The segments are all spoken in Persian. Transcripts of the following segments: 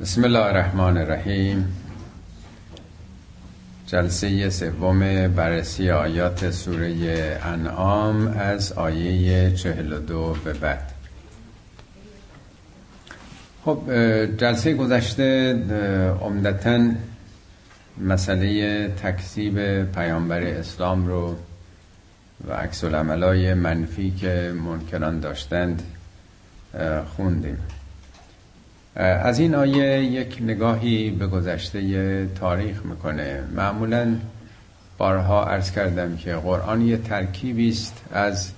بسم الله الرحمن الرحیم جلسه سوم بررسی آیات سوره انعام از آیه 42 به بعد. خب جلسه گذشته عمدتا مسئله تکذیب پیامبر اسلام رو و عکس العملای منفی که منکران داشتند خوندیم. از این آیه یک نگاهی به گذشته تاریخ می‌کنه. معمولا بارها عرض کردم که قرآن یه ترکیبی است از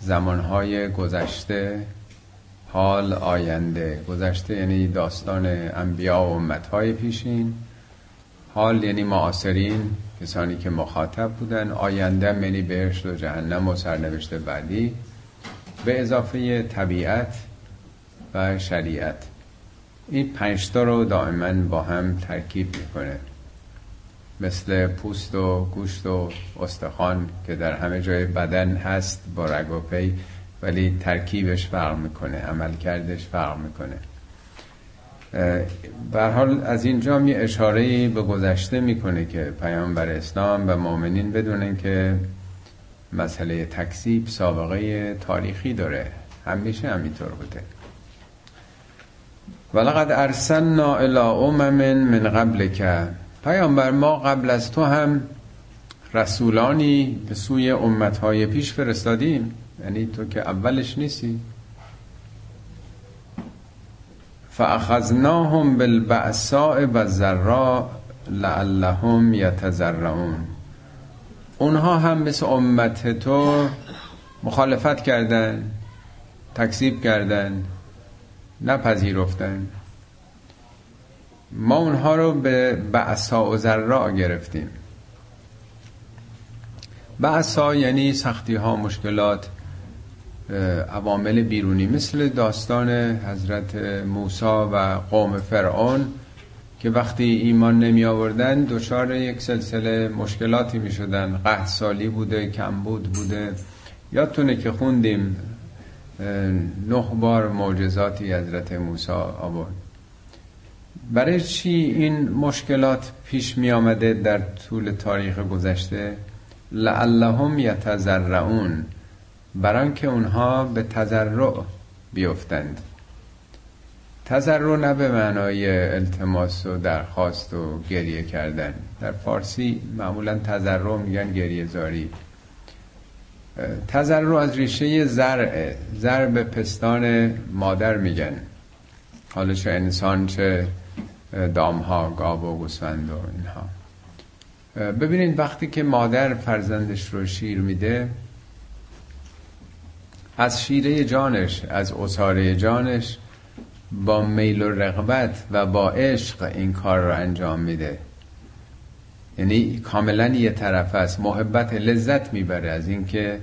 زمانهای گذشته حال آینده. گذشته یعنی داستان انبیا و امتهای پیشین. حال یعنی معاصرین کسانی که مخاطب بودن. آینده یعنی بهشت و جهنم و سرنوشت بعدی. به اضافه طبیعت و شریعت. این پنجتا رو دائما با هم ترکیب می‌کنه. مثل پوست و گوشت و استخوان که در همه جای بدن هست با رگ و پی ولی ترکیبش فرق می‌کنه عمل کردش فرق می‌کنه. بر حال از اینجا می اشاره به گذشته می‌کنه که پیامبر اسلام و مؤمنین بدونن که مسئله تکذیب سابقه تاریخی داره. همیشه همینطور بوده. ولقد ارسلنا الى امم من قبل که پیامبر ما قبل از تو هم رسولانی به سوی امتهای پیش فرستادیم. یعنی تو که اولش نیستی. فاخذناهم بالبعصاء و ذرا لعلهم یتزرعون اونها هم مثل امت تو مخالفت کردن تکذیب کردن. نپذیرفتن ما اونها رو به بعصا و ذرا گرفتیم. بعصا یعنی سختی ها مشکلات عوامل بیرونی مثل داستان حضرت موسی و قوم فرعون که وقتی ایمان نمی آوردن دچار یک سلسله مشکلاتی می شدن. قحط سالی بوده کمبود بوده. یادتونه که خوندیم نه بار معجزاتی حضرت موسی آورد. برای چی این مشکلات پیش می آمده در طول تاریخ گذشته؟ لعلهم یتزرعون بران که اونها به تزرع بیفتند. تزرع نه به معنای التماس و درخواست و گریه کردن. در فارسی معمولا تزرع میگن گریه زاری تزرع از ریشه زرع زر به پستان مادر میگن. حالا چه انسان چه دامها گاو و گوسفند و اینها. ببینید وقتی که مادر فرزندش رو شیر میده از شیره جانش از اصاره جانش با میل و رغبت و با عشق این کار رو انجام میده. یعنی کاملا یه طرف است. محبت لذت می‌بره از اینکه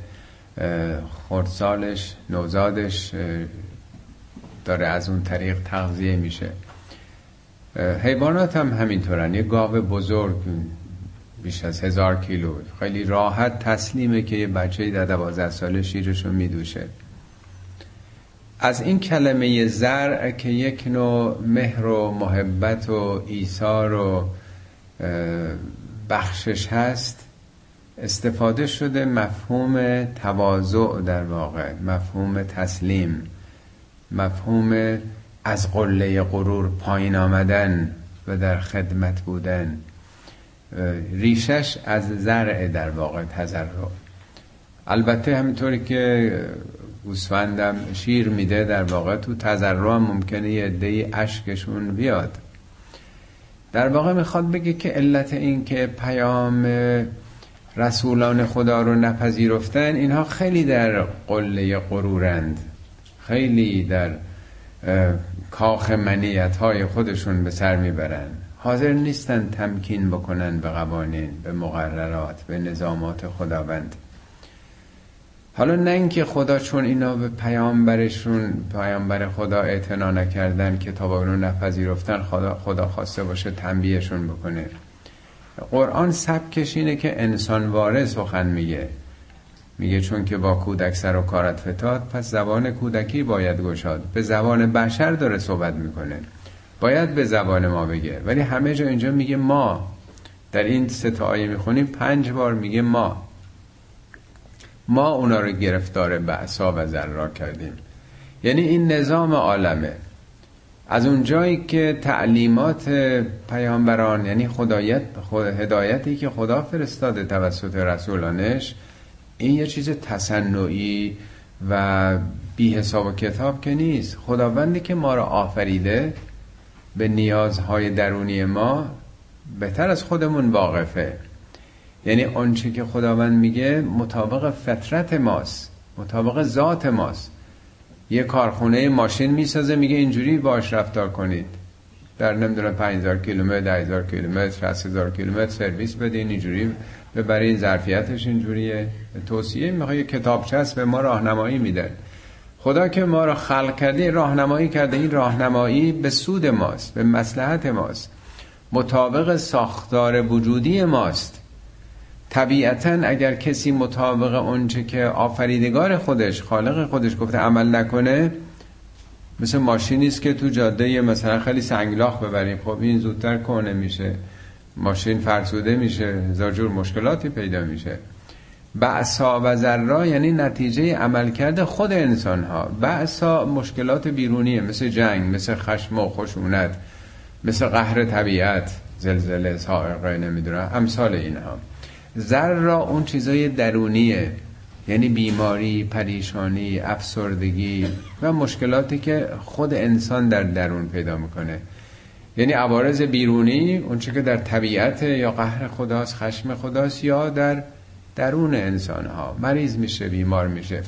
خردسالش نوزادش داره از اون طریق تغذیه میشه. حیوانات هم همینطورن. یه گاو بزرگ بیش از هزار کیلو. خیلی راحت تسلیمه که یه بچه در دوازده ساله شیرشو میدوشه. از این کلمه زرع که یک نوع مهر و محبت و ایثار و بخشش هست استفاده شده مفهوم تواضع در واقع مفهوم تسلیم مفهوم از قله غرور پایین آمدن و در خدمت بودن. ریشش از زرع در واقع تزرع البته همینطوری که گوسفندم شیر میده در واقع تو تزرع ممکنه یه عده اشکشون بیاد. در واقع می‌خواد بگه که علت این که پیام رسولان خدا رو نپذیرفتن اینها خیلی در قله غرورند. خیلی در کاخ منیت های خودشون به سر می‌برن. حاضر نیستن تمکین بکنن به قوانین به مقررات به نظامات خداوند. حالا نه اینکه خدا چون اینا به پیامبرشون پیامبر خدا اعتنا نکردن کتاب رو نپذیرفتن خدا, خدا خواسته باشه تنبیهشون بکنه. قرآن سبکش اینه که انسان وارث سخن میگه. میگه چون که با کودک سر و کارت فتاد پس زبان کودکی باید گشاد. به زبان بشر داره صحبت می‌کنه. باید به زبان ما بگه. ولی همه جا اینجا میگه ما. در این سه تا آیه می‌خونیم پنج بار میگه ما. ما اونا رو گرفتار بعثا و ذرا کردیم. یعنی این نظام عالمه. از اونجایی که تعلیمات پیامبران یعنی خدایت خود هدایتی که خدا فرستاده توسط رسولانش این یه چیز تصنعی و بی حساب و کتاب که نیست. خداوندی که ما را آفریده به نیازهای درونی ما بهتر از خودمون واقفه. یعنی آنچه که خداوند میگه مطابق فطرت ماست مطابق ذات ماست. یه کارخونه ماشین می‌سازه میگه اینجوری باش رفتار کنید. در نمی‌دونم 5000 کیلومتر 10000 کیلومتر 60000 کیلومتر سرویس بدین اینجوری ببرین ظرفیتش اینجوریه. توصیه می‌خواد یه کتابچه به ما راهنمایی میده خدا که ما را خلق کرده راهنمایی کرده این راهنمایی به سود ماست به مسلحت ماست. مطابق ساختار وجودی ماست. طبیعتا اگر کسی مطابق اونچه که آفریدگار خودش خالق خودش گفته عمل نکنه مثل ماشینی است که تو جاده مثلا خیلی سنگلاخ ببریم. خب این زودتر کنه میشه. ماشین فرسوده میشه. هزار جور مشکلاتی پیدا میشه. بعثا و ذرا یعنی نتیجه عملکرد خود انسان ها بعثا مشکلات بیرونیه. مثل جنگ مثل خشم و خشونت مثل قهر طبیعت زلزله سائقه نمی‌دونم امثال اینها. ذرا اون چیزای درونیه. یعنی بیماری، پریشانی، افسردگی و مشکلاتی که خود انسان در درون پیدا می‌کنه. یعنی عوارض بیرونی اونچه که در طبیعت یا قهر خداست خشم خداست یا در درون انسان ها مریض میشه بیمار میشه.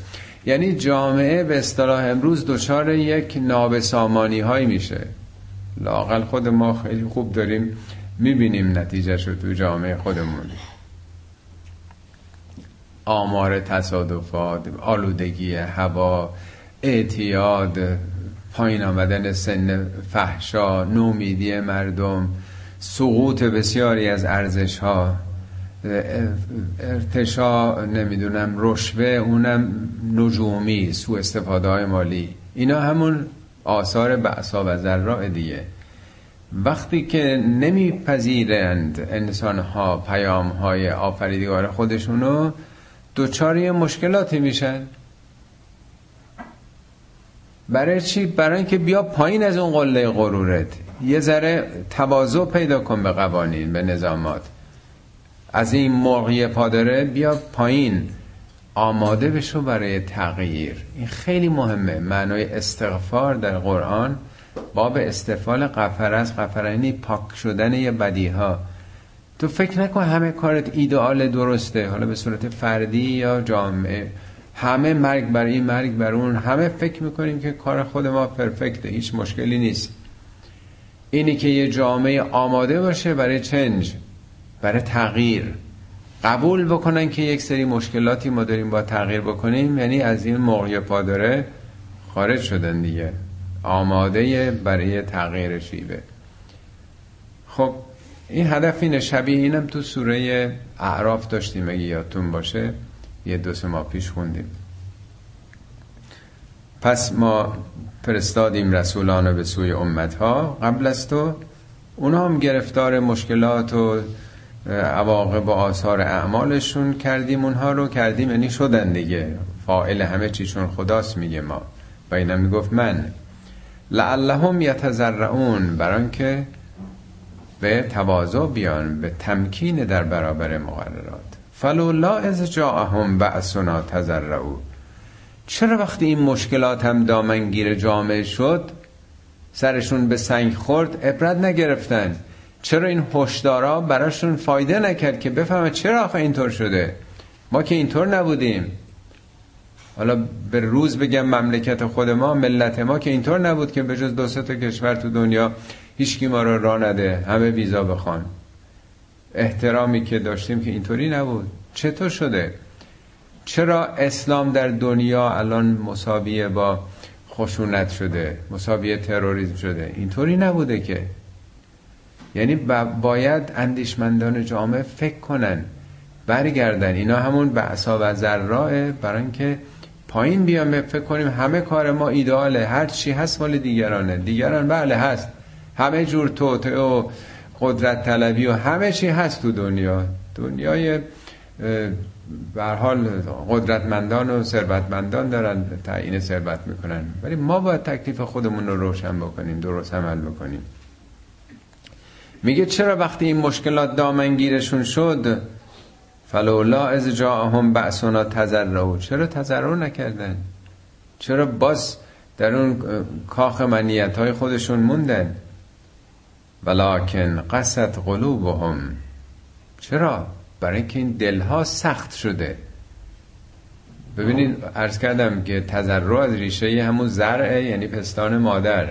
یعنی جامعه به اصطلاح امروز دچار یک نابسامانی هایی میشه. لاقل خود ما خیلی خوب داریم می‌بینیم نتیجه شد تو جامعه خودمون. آمار تصادفات آلودگی هوا اعتیاد پایین آمدن سن فحشا نومیدی مردم سقوط بسیاری از ارزش ها ارتشا نمی‌دونم رشوه اونم نجومی سو استفاده های مالی. اینا همون آثار بعثا و ذرا دیگه. وقتی که نمیپذیرند انسان ها پیام های آفریدگار خودشونو دوچاری مشکلاتی میشن. برای چی؟ برای اینکه بیا پایین از اون قله غرورت. یه ذره تواضع پیدا کن به قوانین به نظامات. از این مرغی پادره بیا پایین. آماده بشو برای تغییر. این خیلی مهمه. معنای استغفار در قرآن باب استفال قفر از قفر یعنی پاک شدن یه بدی ها تو فکر نکن همه کارت ایدئال درسته حالا به صورت فردی یا جامعه. همه مرگ بر این مرگ بر اون. همه فکر می‌کنیم که کار خود ما پرفکته هیچ مشکلی نیست. اینی که یه جامعه آماده باشه برای چنج برای تغییر. قبول بکنن که یک سری مشکلاتی ما داریم با تغییر بکنیم یعنی از این موقع پاداره خارج شدن دیگه. آماده برای تغییر شیبه خب این هدف اینه. شبیه اینم تو سوره اعراف داشتیم اگه یادتون باشه. یه دو سه ماه پیش خوندیم. پس ما فرستادیم رسولان به سوی امتها. قبل از تو اونا هم گرفتار مشکلات و عواقب و آثار اعمالشون کردیم اونها رو. کردیم یعنی شدن دیگه. فائل همه چیشون خداست میگه ما. و اینم می‌گفت من. لعلهم یتزرعون. بران که به تواضع بیان به تمکین در برابر مقررات. فلولا از جاءهم بأسنا تزرعو چرا وقتی این مشکلات هم دامنگیر جامعه شد سرشون به سنگ خورد عبرت نگرفتن؟ چرا این هشدارا براشون فایده نکرد که بفهمه چرا آخه اینطور شده؟ ما که اینطور نبودیم. حالا به روز بگم مملکت خود ما ملت ما که اینطور نبود که به جز دو تا کشور تو دنیا هیچکی ما رو را نده همه ویزا بخوان. احترامی که داشتیم که اینطوری نبود. چطور شده؟ چرا اسلام در دنیا الان مساویه با خشونت شده مساویه تروریسم شده؟ اینطوری نبوده که. یعنی باید اندیشمندان جامعه فکر کنن برگردن. اینا همون بعثا و ذرائه برای اینکه پایین بیام فکر کنیم همه کار ما ایداله هر چی هست مال دیگرانه. دیگران بله هست. همه جور توته و قدرت طلبی و همه چی هست تو دنیا. دنیای به حال قدرتمندان و ثروتمندان دارن تعیین ثروت می‌کنن. ولی ما باید تکلیف خودمون رو روشن بکنیم درست عمل بکنیم. میگه چرا وقتی این مشکلات دامنگیرشون شد فلولا از جاهم بأسنا تذرعوا چرا تذرع نکردن؟ چرا باز در اون کاخ منیت های خودشون موندن؟ ولکن قصد قلوبهم. چرا؟ برای اینکه این دلها سخت شده. ببینید عرض کردم که تذرع از ریشه همون زرعه یعنی پستان مادر.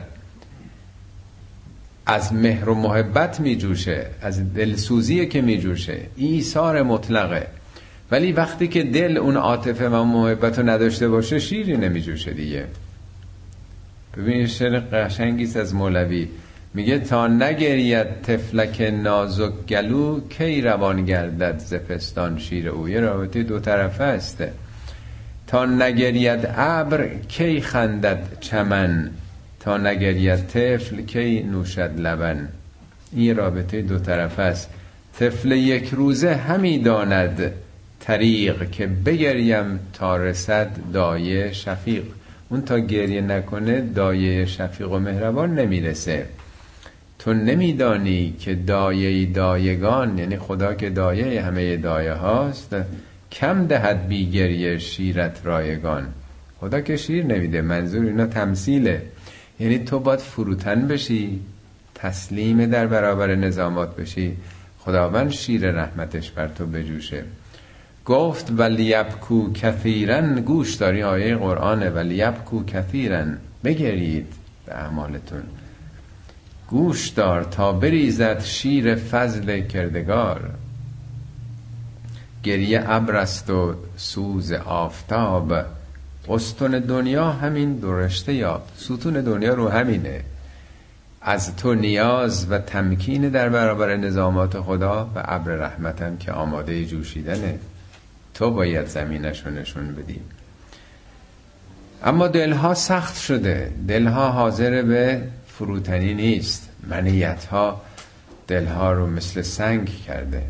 از مهر و محبت می جوشه از دلسوزیه که می جوشه ایثار مطلقه. ولی وقتی که دل اون عاطفه و محبت رو نداشته باشه شیری نمی جوشه دیگه. ببینید شعر قشنگیست از مولوی. میگه تا نگرید تفلک نازک گلو کی روان گردد زپستان شیر او؟ یه رابطه دو طرفه است. تا نگرید ابر کی خندد چمن؟ تا نگرید طفل کی نوشد لبن؟ این رابطه دو طرفه است. طفل یک روزه همی داند طریق که بگریم تا رسد دایه شفیق. اون تا گریه نکنه دایه شفیق و مهربان نمی‌رسه. تو نمیدانی که دایه دایگان یعنی خدا که دایه همه دایه هاست کم دهد بیگریه شیرت رایگان. خدا که شیر نمیده منظور اینا تمثیله. یعنی تو باید فروتن بشی تسلیم در برابر نظامات بشی. خداوند شیر رحمتش بر تو بجوشه. گفت ولیبکو کثیرن گوش داری آیه قرآنه ولیبکو کثیرن. بگرید به اعمالتون. گوش دار تا بریزد شیر فضل کردگار. گریه ابرست و سوز آفتاب. استون دنیا همین درشته یا ستون دنیا رو همینه. از تو نیاز و تمکین در برابر نظامات خدا و ابر رحمتم که آماده جوشیدنه. تو باید زمینش رو نشون بدیم اما دلها سخت شده. دلها حاضر به فروتنی نیست. منیت ها دلها رو مثل سنگ کرده.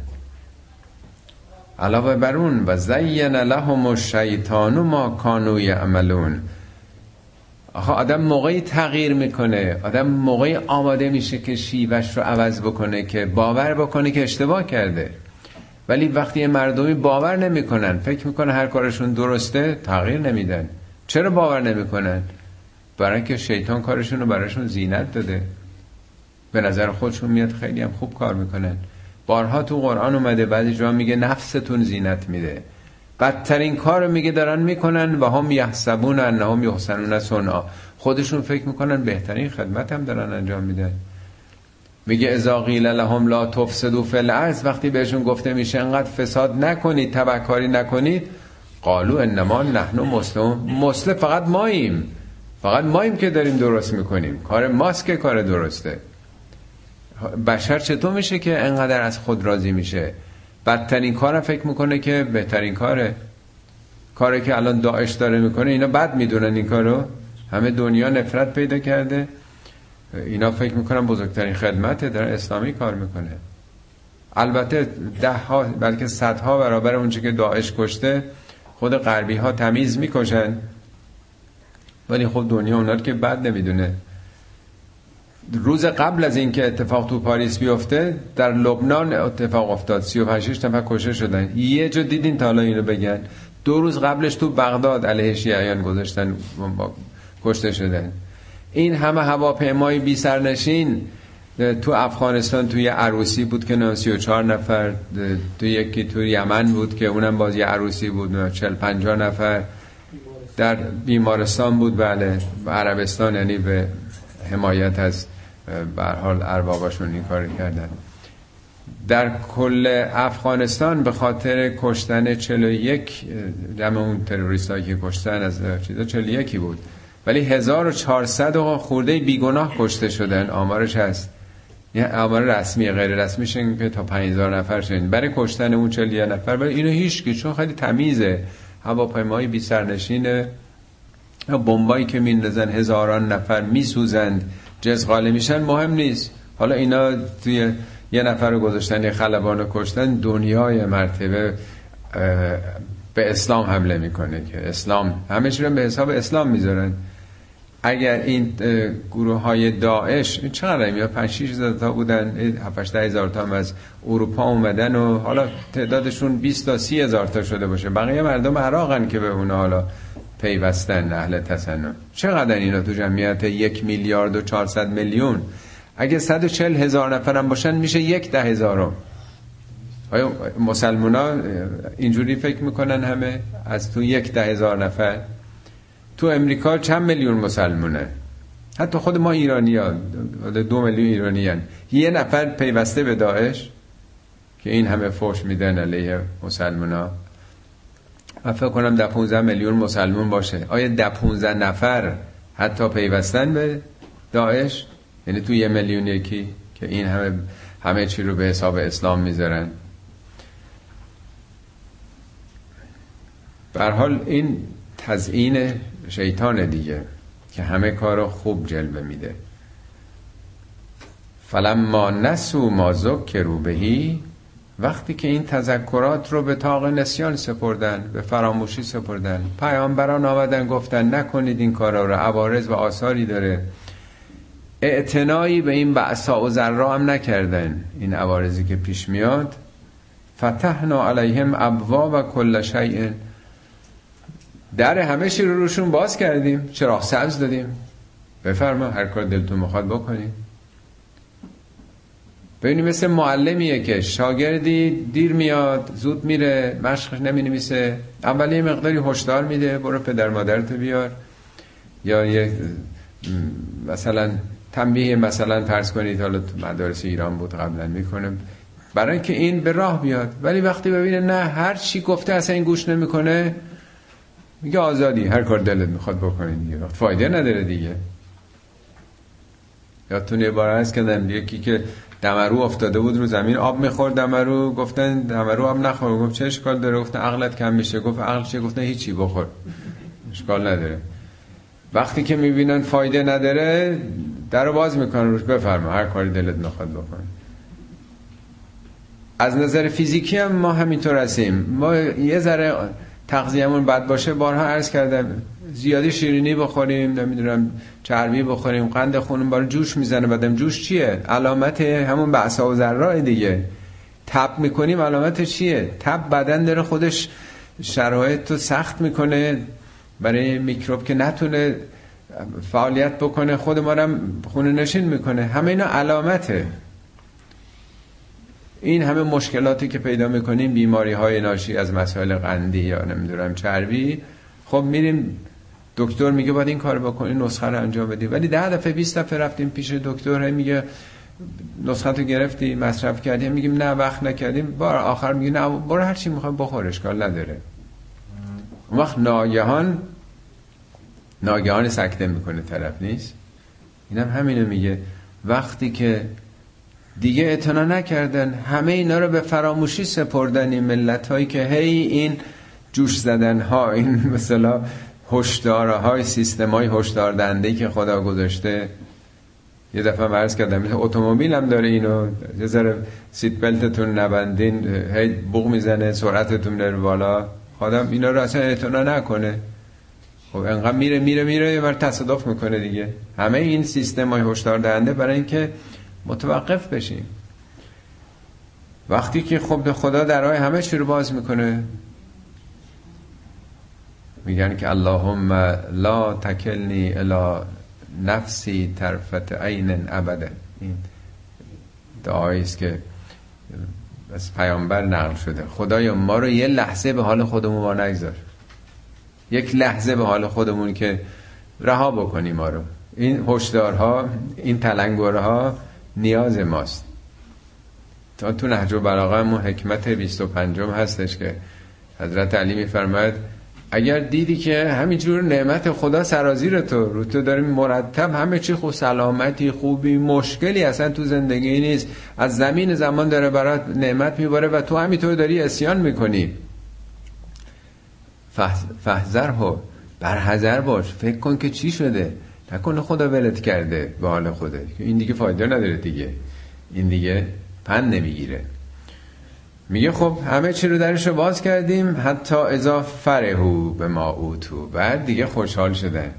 علاوه بر اون و زین لهم الشیطان ما کانو یعملون. آخه آدم موقعی تغییر می‌کنه. آدم موقعی آماده میشه که شیوش رو عوض بکنه که باور بکنه که اشتباه کرده. ولی وقتی مردمی باور نمی‌کنن فکر می‌کنه هر کارشون درسته تغییر نمیدن. چرا باور نمی‌کنن؟ برای اینکه شیطان کارشون رو براشون زینت داده. به نظر خودشون میاد خیلی هم خوب کار می‌کنن. بارها تو قرآن اومده بعضی جا میگه نفستون زینت میده. بدترین کار میگه دارن می‌کنن و هم یحسبون انهم یحسنون صنعا. خودشون فکر می‌کنن بهترین خدمت هم دارن انجام میدن. میگه اذا قیل لهم لا تفسدوا فی وقتی بهشون گفته میشه انقدر فساد نکنید تبعکاری نکنید قالو انما نحن مسلم مسلم فقط ماییم. فقط ماییم که داریم درست می‌کنیم. کار ماست که کار درسته. بشر چطور میشه که انقدر از خود راضی میشه؟ بدترین کارم فکر می‌کنه که بهترین کاره. کاری که الان داعش داره می‌کنه اینا بد می‌دونن این کارو. همه دنیا نفرت پیدا کرده. اینا فکر می‌کنن بزرگترین خدمته داره اسلامی کار می‌کنه. البته ده ها بلکه صدها برابر اونچه که داعش کشته خود غربی ها تمیز می‌کشن. ولی خب دنیا اونا که بد نمی‌دونه. روز قبل از اینکه اتفاق تو پاریس بیفته در لبنان اتفاق افتاد. 35 نفر کشته شدن. یه جا دیدین تا حالا اینو بگن. دو روز قبلش تو بغداد علیه شیعیان گذاشتن کشته شدن. این همه هواپیمای بی سرنشین تو افغانستان توی عروسی بود که 34 نفر تو یکی تو یمن بود که اونم باز یه عروسی بود 40 50 نفر. در بیمارستان بود بله. عربستان یعنی به حمایت از به حال ارباباشون این کار کردن. در کل افغانستان به خاطر کشتن 41 دم اون تروریست که کشتن از چیزا 41 بود. ولی 1400 خورده بیگناه کشته شدن. آمارش هست. یه آمار رسمی غیر رسمی شن که تا 5000 نفر شدن. برای کشتن اون 41 نفر ولی اینو هیچ کی چون خیلی تمیزه. هواپیمای بی سرنشین بمبایی که میندازن هزاران نفر میسوزند جزغاله میشن مهم نیست. حالا اینا توی یه نفر رو گذاشتن یه خلبان رو کشتن دنیای مرتبه به اسلام حمله می‌کنه که اسلام همه رو به حساب اسلام می‌ذارن. اگر این گروه های داعش چقدر میاد 5 6 هزار تا بودن 7 8 هزار تا هم از اروپا اومدن و حالا تعدادشون 20 تا 30 هزار تا شده باشه. بقیه مردم عراقن که به اون حالا پیوستن اهل تسنن. چقدر اینا تو جمعیت یک میلیارد و 400 میلیون؟ اگه 140 هزار نفرم باشن میشه یک ده هزارم. آیا مسلمان اینجوری فکر می‌کنن همه؟ از تو یک ده هزار نفر؟ تو امریکا چند میلیون مسلمونه؟ حتی خود ما ایرانی ها دو میلیون ایرانی هن. یه نفر پیوسته به داعش که این همه فوش میدن علیه مسلمان ها من فکر کنم ده 15 میلیون مسلمون باشه. آیا ده 15 نفر حتی پیوستن به داعش؟ یعنی تو یه میلیون یکی که این همه همه چی رو به حساب اسلام می‌ذارن. بر حال این تزیین شیطان دیگه که همه کارو خوب جلوه میده. فلما نسو ما ذکروا بهی وقتی که این تذکرات رو به تاق نسیان سپردن به فراموشی سپردن پیامبران آمدن گفتن نکنید این کارا رو عوارض و آثاری داره. اعتنایی به این بعثا و ذرا هم نکردن این عوارضی که پیش میاد. فتحنا علیهم ابواب و کل شیء. در همه چی رو روشون باز کردیم. چراغ سبز دادیم. بفرما هر کار دلتون می‌خواد بکنید. ببینید مثل معلمیه که شاگردی دیر میاد زود میره مشقش نمی نمیسه اولی مقداری هشدار میده برو پدر مادرتو بیار. یا یه مثلا تنبیه مثلا فرض کنید حالا تو مدارس ایران بود قبلا می‌کنه برای اینکه این به راه بیاد. ولی وقتی ببینه نه هر چی گفته اصلا این گوش نمی‌کنه میگه آزادی هر کار دلت می‌خواد بکنی دیگه. وقت فایده نداره دیگه. یادتون یه بار هست کردم یکی که دمرو افتاده بود رو زمین آب می‌خورد دمرو گفتن دمرو آب نخور. گفت چه اشکال داره؟ گفتن عقلت کم میشه. گفت عقل چه گفتن هیچی بخور. اشکال نداره. وقتی که می‌بینن فایده نداره در باز می‌کنن روش. بفرما هر کاری دلت می‌خواد بکن از نظر فیزیکی هم ما همینطور هستیم. ما یه ذره تغذیه‌مون بد باشه بارها عرض کردم زیادی شیرینی بخوریم نمی‌دونم چربی بخوریم قند خونم بار جوش می‌زنه بدم جوش چیه؟ علامت همون بعثا و ذرای دیگه. تب می‌کنیم علامت چیه؟ تب بدن داره خودش شرایط رو سخت می‌کنه برای میکروب که نتونه فعالیت بکنه خود ما هم خونه نشین می‌کنه. همه اینا علامته. این همه مشکلاتی که پیدا می‌کنیم بیماری های ناشی از مسائل قندی یا نمی‌دونم چربی خب میریم دکتر میگه باید این کار بکنی نسخه رو انجام بدی. ولی ده دفعه 20 دفعه رفتیم پیش دکتر میگه نسخه رو گرفتی مصرف کردیم میگیم نه وقت نکردیم. بار آخر میگه نه برو هر چی می‌خوای بخور اشکال نداره. اون وقت ناگهان ناگهان سکته می‌کنه طرف نیست؟ اینم همینو میگه. وقتی که دیگه اعتنا نکردن. همه اینا رو به فراموشی سپردن این ملت هایی که هی این جوش زدن ها این مثلا هشدار های سیستم های هشدار دهنده که خدا گذاشته. یه دفعه عرض کردم اتومبیل هم داره اینو. یه ذره seat belt تون نبندین هی بوق می‌زنه سرعتتون میره بالا. خدا اینا رو اصلا اعتنا نکنه. خب انقدر میره میره میره یه بر تصادف می‌کنه دیگه. همه این سیستم های هشدار دهنده برای اینکه متوقف بشیم. وقتی که خب خدا درهای همه چی رو باز می‌کنه. میگن که اللهم لا تکلنی الا نفسی طرفت عین ابدا این دعایی است که از پیامبر نقل شده. خدایا ما رو یه لحظه به حال خودمون ما نگذار. یک لحظه به حال خودمون که رها بکنیم ما رو. این هشدارها این تلنگرها نیاز ماست. تا تو نهج و بلاغه حکمت 25 هستش که حضرت علی میفرماید اگر دیدی که همینجور نعمت خدا سرازیر تو رو تو داریم مرتب همه چی خوب سلامتی خوبی مشکلی اصلا تو زندگی نیست از زمین زمان داره برات نعمت میباره و تو همینطور داری اسیان می‌کنی. فحذر ها برحذر باش فکر کن که چی شده. نکنه خدا ولت کرده به حال خوده. این دیگه فایده نداره دیگه. این دیگه پند نمی‌گیره. میگه خب همه چی رو درش رو باز کردیم حتی ازا فرهو به ما اوتو. بعد دیگه خوشحال شدن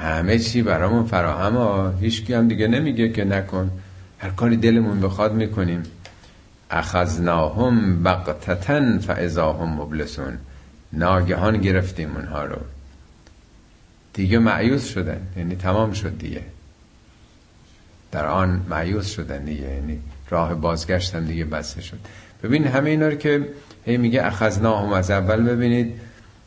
همه چی برامون فراهم ها هیچ هم دیگه نمیگه که نکن. هر کاری دلمون بخواد می‌کنیم. اخذناهم بقتتن فاذا هم مبلسون. ناگهان گرفتیم اونها رو. دیگه معیوز شدن. یعنی تمام شد دیگه. در آن معیوز شدن دیگه. یعنی راه بازگشتن دیگه بسته شد. ببین همه اینا رو که هی میگه اخذناهم. از اول ببینید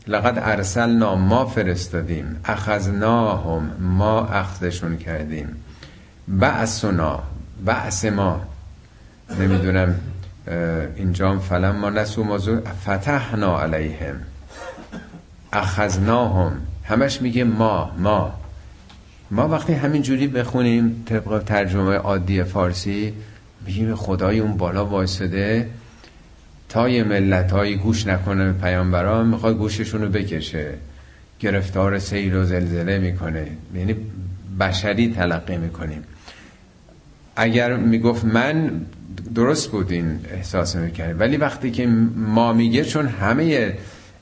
لقد ارسلنا ما فرستادیم. اخذناهم. ما اخذشون کردیم. بعثنا. بعث ما. نمی‌دونم اینجا فلم ما نسو موضوع فتحنا علیهم. اخذناهم. همش میگه ما ما. ما وقتی همین جوری بخونیم طبق ترجمه عادی فارسی میگیم خدای اون بالا وایساده تا یه ملت هایی گوش نکنه پیامبران می‌خواد گوششون رو بکشه. گرفتار سیل و زلزله می‌کنه. یعنی بشری تلقی می‌کنیم. اگر می‌گفت من درست بود این احساس می‌کنه ولی وقتی که ما میگه چون همه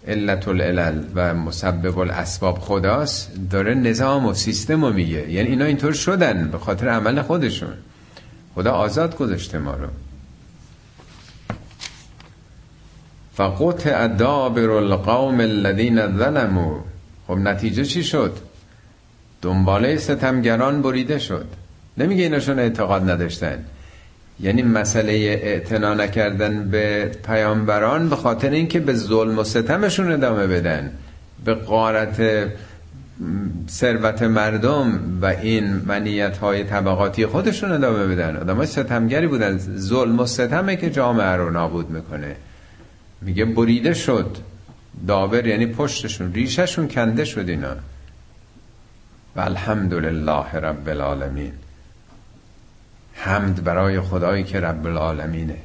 علت العلل و مسبب الاسباب خداست داره نظام و سیستم رو میگه. یعنی اینا اینطور شدن به خاطر عمل خودشون. خدا آزاد گذاشته ما رو. فقطع دابر القوم الذین ظلموا. خب نتیجه چی شد؟ دنباله ستمگران بریده شد. نمیگه ایناشون اعتقاد نداشتن. یعنی مسئله اعتنا نکردن به پیامبران به خاطر اینکه به ظلم و ستمشون ادامه بدن. به قارت ثروت مردم و این منیت های طبقاتی خودشون ادامه بدن. آدم های ستمگری بودن. ظلم و ستمه که جامعه رو نابود می‌کنه. میگه بریده شد. دابر یعنی پشتشون ریششون کنده شد اینا. و الحمدلله رب العالمین. حمد برای خدایی که رب العالمینه.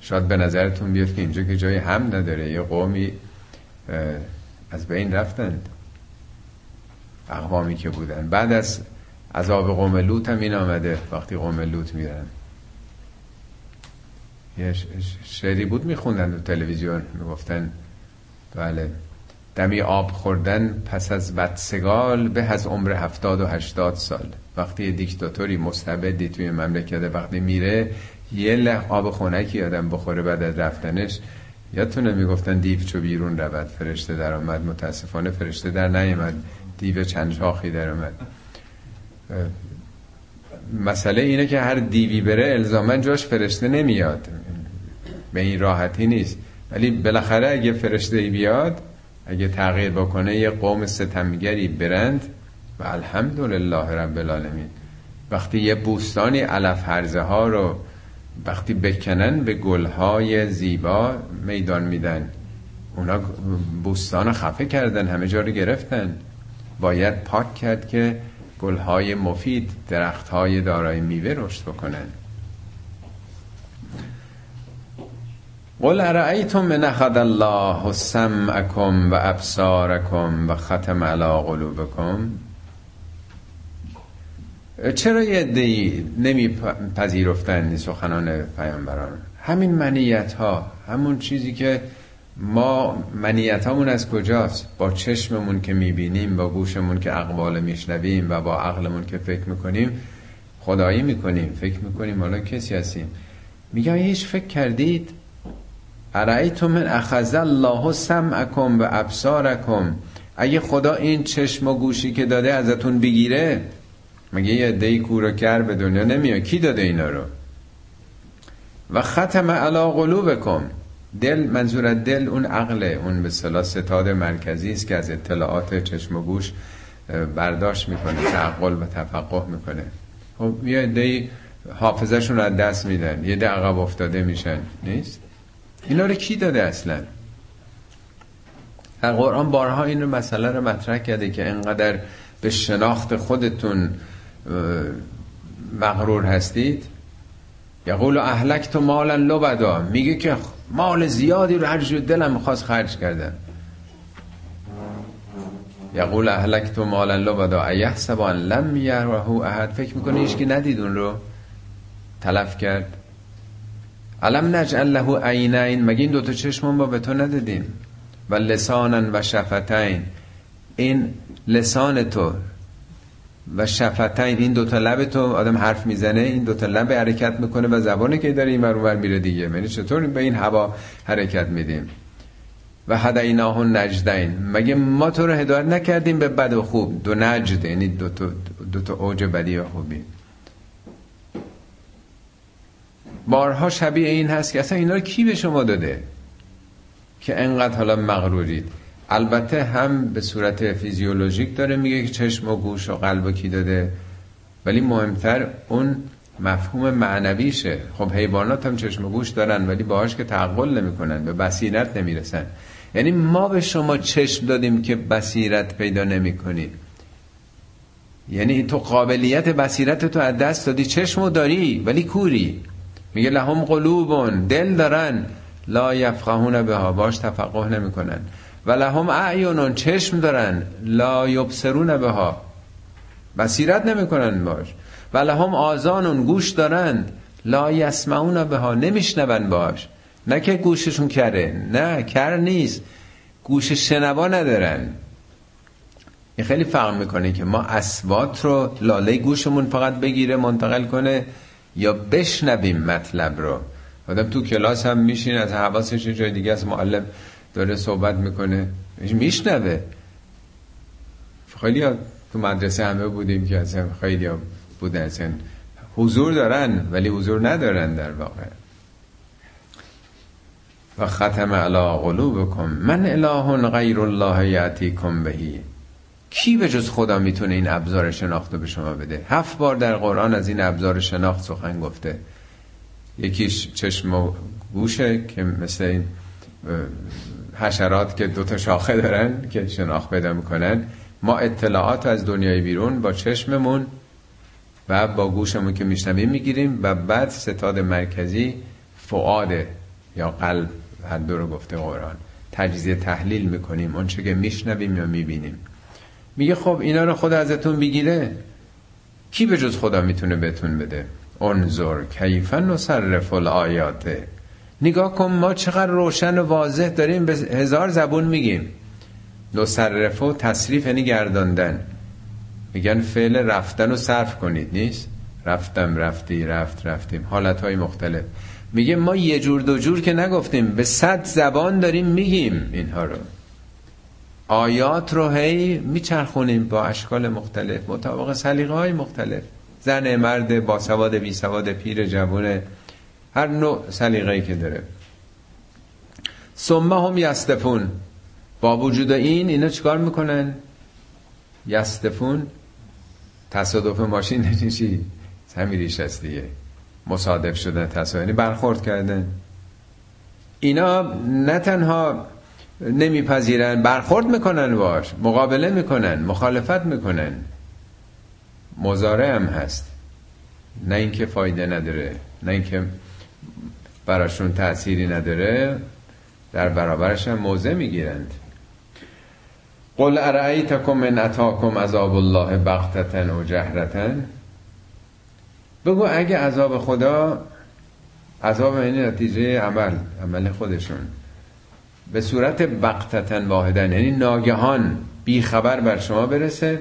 شاید به نظرتون بیاد که اینجا که جای حمد نداره یه قومی از بین رفتند اقوامی که بودن. بعد از عذاب قوم لوط هم این آمده وقتی قوم لوط میرن. یه شعری بود میخوندن تو تلویزیون می‌گفتن بله. دمی آب خوردن پس از بدسگال به از عمر هفتاد و هشتاد سال. وقتی دیکتاتوری مستبدی توی مملکت وقتی میره یه لح آب خونکی آدم بخوره بعد از رفتنش. یادتونه می‌گفتن دیو چو بیرون رود فرشته در آمد. متاسفانه فرشته در نیامد. دیو چند شاخی در آمد. مسئله اینه که هر دیوی بره الزامن جاش فرشته نمیاد. به این راحتی نیست. ولی بالاخره اگه فرشته بیاد اگه تغییر بکنه یه قوم ستمگری برند و الحمدلله رب العالمین. وقتی یه بوستانی علف هرزه ها رو وقتی بکنن به گلهای زیبا میدان میدن. اونا بوستان خفه کردن همه جا رو گرفتن. باید پاک کرد که گلهای مفید درختهای دارای میوه رشد بکنن. قل ارائیتم من اخذ الله سمعکم و ابصارکم و ختم علی قلوبکم؟ چرا یه دی نمیپذیرفتن سخنان پیامبران؟ همین منیت ها همون چیزی که ما منیت همون از کجاست؟ با چشممون که می‌بینیم با گوشمون که اقوال میشنویم و با عقلمون که فکر می‌کنیم خدایی می‌کنیم فکر می‌کنیم حالا کسی هستیم. میگم هیچ فکر کردید؟ ارائیتم من اخذ الله سمعکم و ابصارکم؟ اگه خدا این چشم و گوشی که داده ازتون بگیره مگه یه دی کور کر به دنیا نمیاد؟ کی داده اینا رو؟ و ختم علا قلوبکم. دل منظور دل اون عقله اون به صلاح ستاد مرکزی است که از اطلاعات چشم و گوش برداشت می‌کنه تعقل و تفقه می‌کنه. خب یه دی حافظشون رو از دست میدن. یه عقب افتاده میشن. نیست؟ اینا رو کی داده اصلا؟ قرآن بارها این مسئله رو مطرح کرده که انقدر به شناخت خودتون مغرور هستید. یقول اهلک تو مالا لبدا. میگه که مال زیادی رو هر دلم می‌خواست خرج کردن. یقول اهلکت مالا لبدا. ایحسب ان لم یره احد. فکر می‌کنه هیچ ندید اون رو؟ تلف کرد. علم نجعل له عینین؟ مگه این دوتا چشمون با به تو ندادیم و لسانن و شفتین. این لسان تو و شفتین. این دوتا لب تو آدم حرف می‌زنه این دوتا لب حرکت می‌کنه و زبانه که داره این ور میره دیگه. یعنی چطور به این هوا حرکت میدیم؟ و هدیناه نجدین. مگه ما تو رو هدایت نکردیم به بد و خوب؟ دو نجد یعنی دو دو تا اوج بدی و خوبی. بارها شبیه این هست که اصلا اینا رو کی به شما داده؟ که انقدر حالا مغرورید. البته هم به صورت فیزیولوژیک داره میگه که چشم و گوش و قلب و کی داده. ولی مهمتر اون مفهوم معنویشه. خب حیوانات هم چشم و گوش دارن ولی باهاش که تعقل نمی‌کنن به بصیرت نمی‌رسن. یعنی ما به شما چشم دادیم که بصیرت پیدا نمی کنی یعنی تو قابلیت بصیرت تو از دست دادی چشمو داری ولی کوری. میگه لهم قلوبون دل دارن. لا یفقهون بها باش تفقه نمی‌کنن. و لهم اعیونون چشم دارن. لا یبصرون بها بصیرت نمی‌کنن باش. و لهم آزانون گوش دارن. لا یسمعون بها نمیشنون باش. نه که گوششون کره نه کر نیست. گوش شنوا ندارن. این خیلی فرق می‌کنه که ما اسوات رو لاله گوشمون فقط بگیره منتقل کنه. یا بشنویم مطلب رو. آدم تو کلاس هم میشین از حواسش جای دیگه از معلم داره صحبت می‌کنه. میشنوه. خیلی تو مدرسه همه بودیم که اصلا خیلی بودن. اصلا حضور دارن ولی حضور ندارن در واقع. و ختم علا قلوبکم. من اله غیر الله یعتیکم بهی. کی به جز خدا می‌تونه این ابزار شناخت به شما بده؟ هفت بار در قرآن از این ابزار شناخت سخن گفته. یکیش چشم و گوشه که مثل این حشرات که دوتا شاخه دارن که شناخت پیدا می‌کنن. ما اطلاعات از دنیای بیرون با چشممون و با گوشمون که میشنویم می‌گیریم و بعد ستاد مرکزی فعاده یا قلب هر دو رو گفته قرآن. تجزیه تحلیل می‌کنیم. اون که میشنویم یا می‌بینیم. میگه خب اینا رو خدا ازتون بگیره کی به جز خدا می‌تونه بهتون بده؟ انظر کیفا نصرف الآیاته نگاه کن ما چقدر روشن و واضح داریم به هزار زبون میگیم. نصرف و تصریف یعنی گرداندن. میگن فعل رفتن و صرف کنید نیست؟ رفتم رفتی رفت رفتیم. حالت های مختلف. میگه ما یه جور دو جور که نگفتیم به صد زبان داریم میگیم اینها رو. آیات رو هی میچرخونیم با اشکال مختلف مطابق سلیقه های مختلف. زن مرد با سواد بی سواد پیر جوونه هر نوع سلیقه‌ای که داره. ثم هم یستفون. با وجود این اینا چیکار می‌کنن؟ یستفون تصادف ماشین چی؟ همیریش هست دیگه. مصادف شدن تصادف یعنی برخورد کردن. اینا نه تنها نمیپذیرن برخورد می‌کنن باش مقابله می‌کنن مخالفت می‌کنن. مزاره هم هست. نه اینکه فایده نداره نه اینکه براشون تأثیری نداره در برابرش هم موضع می‌گیرند. قل ارائیتکم من اتاکم عذاب الله بغتتن و جهرتن؟ بگو اگه عذاب خدا عذاب این نتیجه عمل عمل خودشون. به صورت بقتتن واحدن یعنی ناگهان بی خبر بر شما برسه.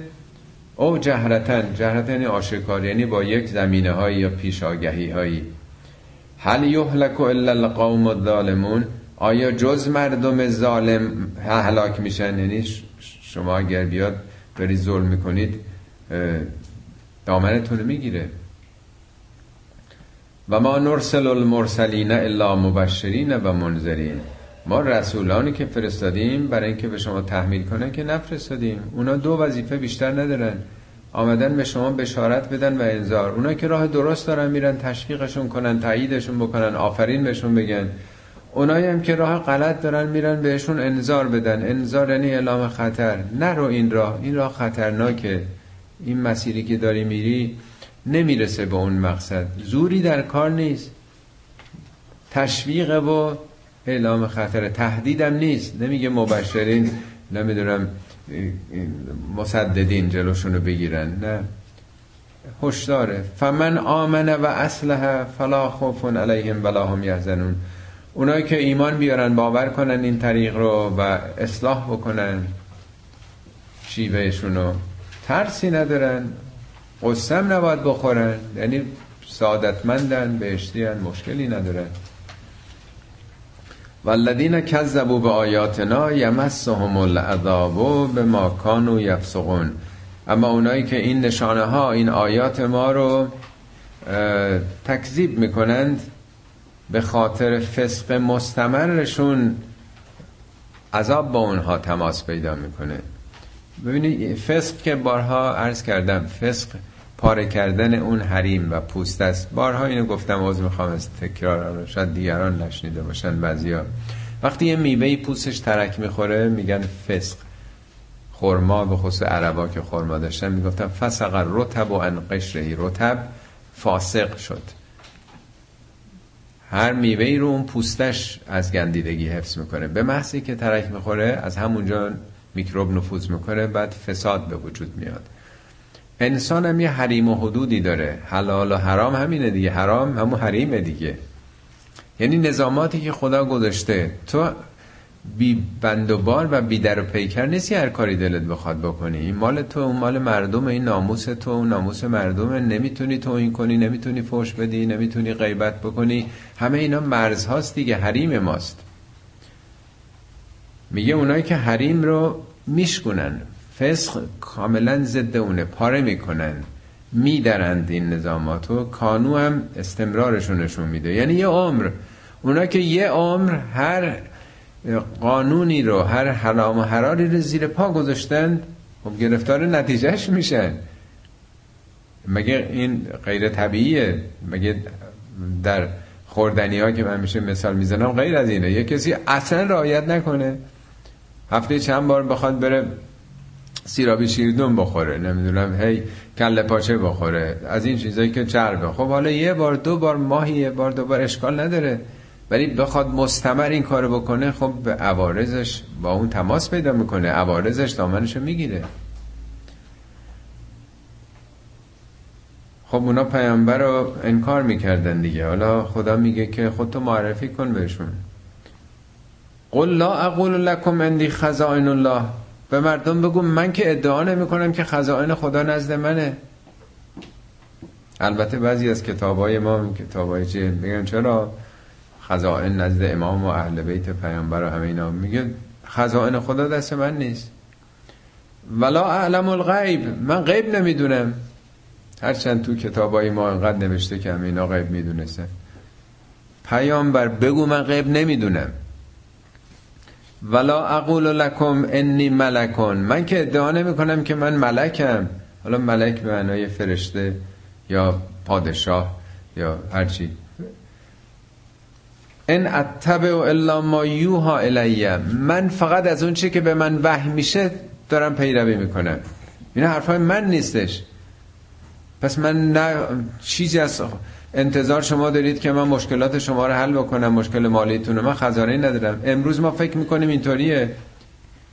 او جهرتن جهرتن آشکار یعنی با یک زمینه هایی یا پیش آگهی هایی هل یهلک الا القوم الظالمون؟ آیا جز مردم ظالم هلاک میشن؟ یعنی شما اگر بیاد داری ظلم می‌کنید دامنتون می‌گیره. و ما نرسل المرسلین الا مبشرین و منذرین. ما رسولانی که فرستادیم برای اینکه به شما تحمیل کنه که نفرستادیم. اونا دو وظیفه بیشتر ندارن. آمدن به شما بشارت بدن و انذار. اونا که راه درست دارن میرن تشویقشون کنن تاییدشون بکنن آفرین بهشون بگن. اونایی هم که راه غلط دارن میرن بهشون انذار بدن. انذار یعنی اعلام خطر. نرو این راه. این راه خطرناکه. این مسیری که داری میری نمی‌رسه به اون مقصد. زوری در کار نیست. تشویق و اعلام خطر تهدیدم نیست. نمیگه مبشرین نمی‌دونم مصددین جلوشونو بگیرن. نه. هشداره فمن آمنه و اصلح فلا خوف علیهم ولا هم یحزنون. اونایی که ایمان بیارن باور کنن این طریق رو و اصلاح بکنن شیوهشونو ترسی ندارن قسم نباید بخورن. یعنی سعادتمندن بهشتیان مشکلی ندارن. والذین کذبوا به آیاتنا یمسهم العذاب به ما کانوا یفسقون. اما اونایی که این نشانه ها این آیات ما رو تکذیب می‌کنند به خاطر فسق مستمرشون عذاب با اونها تماس پیدا می‌کنه. ببینید فسق که بارها عرض کردم فسق پاره کردن اون حریم و پوست است. بارها اینو گفتم عوض می‌خوام از تکرار شاید دیگران نشنیده باشن بعضیا. وقتی یه میوه پوستش ترک می‌خوره میگن فسق. خرما به خصوص عربا که خرما داشتن می‌گفتن فسق رتب و ان قشره رتب فاسق شد. هر میوه رو اون پوستش از گندیدگی حفظ می‌کنه. به محضی که ترک می‌خوره از همونجا میکروب نفوذ می‌کنه بعد فساد به وجود میاد. انسان هم یه حریم و حدودی داره. حلال و حرام همینه دیگه. حرام همون حریمه دیگه. یعنی نظاماتی که خدا گذاشته تو بی بند و بار و بی در و پیکر نیستی هر کاری دلت بخواد بکنی. این مال تو اون مال مردم این ناموس تو اون ناموس مردمه نمی‌تونی تو این کنی نمی‌تونی فوش بدی نمی‌تونی غیبت بکنی. همه اینا مرز هاست دیگه. حریم ماست. میگه اونایی که حریم رو میشکنن فسق کاملا ضد اونه. پاره می‌کنن. میدرند این نظاماتو. کانو هم استمرارشون نشون میده. یعنی یه عمر. اونا که یه عمر هر قانونی رو هر حرام و حراری رو زیر پا گذاشتن خب گرفتار نتیجهش میشن. مگه این غیر طبیعیه؟ مگه در خوردنی ها که من میشه مثال می‌زنم غیر از اینه. یه کسی اصلا رعایت نکنه. هفته چند بار بخواد بره سیرابی شیردون بخوره نمی‌دونم هی کله پاچه بخوره از این چیزایی که چربه. خب حالا یه بار دو بار ماهی یه بار دو بار اشکال نداره. ولی بخواد مستمر این کارو بکنه خب به عوارضش با اون تماس پیدا می‌کنه. عوارضش دامنشو می‌گیره. خب اونا پیامبر رو انکار می‌کردن دیگه. حالا خدا میگه که خودتو معرفی کن بهشون. قل لا اقول لكم اندی خزائن الله. به مردم بگو من که ادعا نمی کنم که خزائن خدا نزد منه. البته بعضی از کتابای ما کتابای چیه میگن چرا خزائن نزد امام و اهل بیت پیامبر و همه اینا میگه خزائن خدا دست من نیست. ولا اعلم الغیب من غیب نمی‌دونم. هرچند تو کتابای ما انقدر نوشته که همه اینا غیب می‌دونستن پیامبر بگو من غیب نمی‌دونم. ولا اقول لکم انی ملکون من که ادعا نمی کنم که من ملکم. حالا ملک به معنای فرشته یا پادشاه یا هرچی ان اتبع الا ما یوها الی من فقط از اون چی که به من وحی میشه دارم پیروی می‌کنم. اینا حرفای من نیستش. پس من نه چیزی از انتظار شما دارید که من مشکلات شما رو حل بکنم مشکل مالیتون من خزانه ندارم. امروز ما فکر می‌کنیم اینطوریه.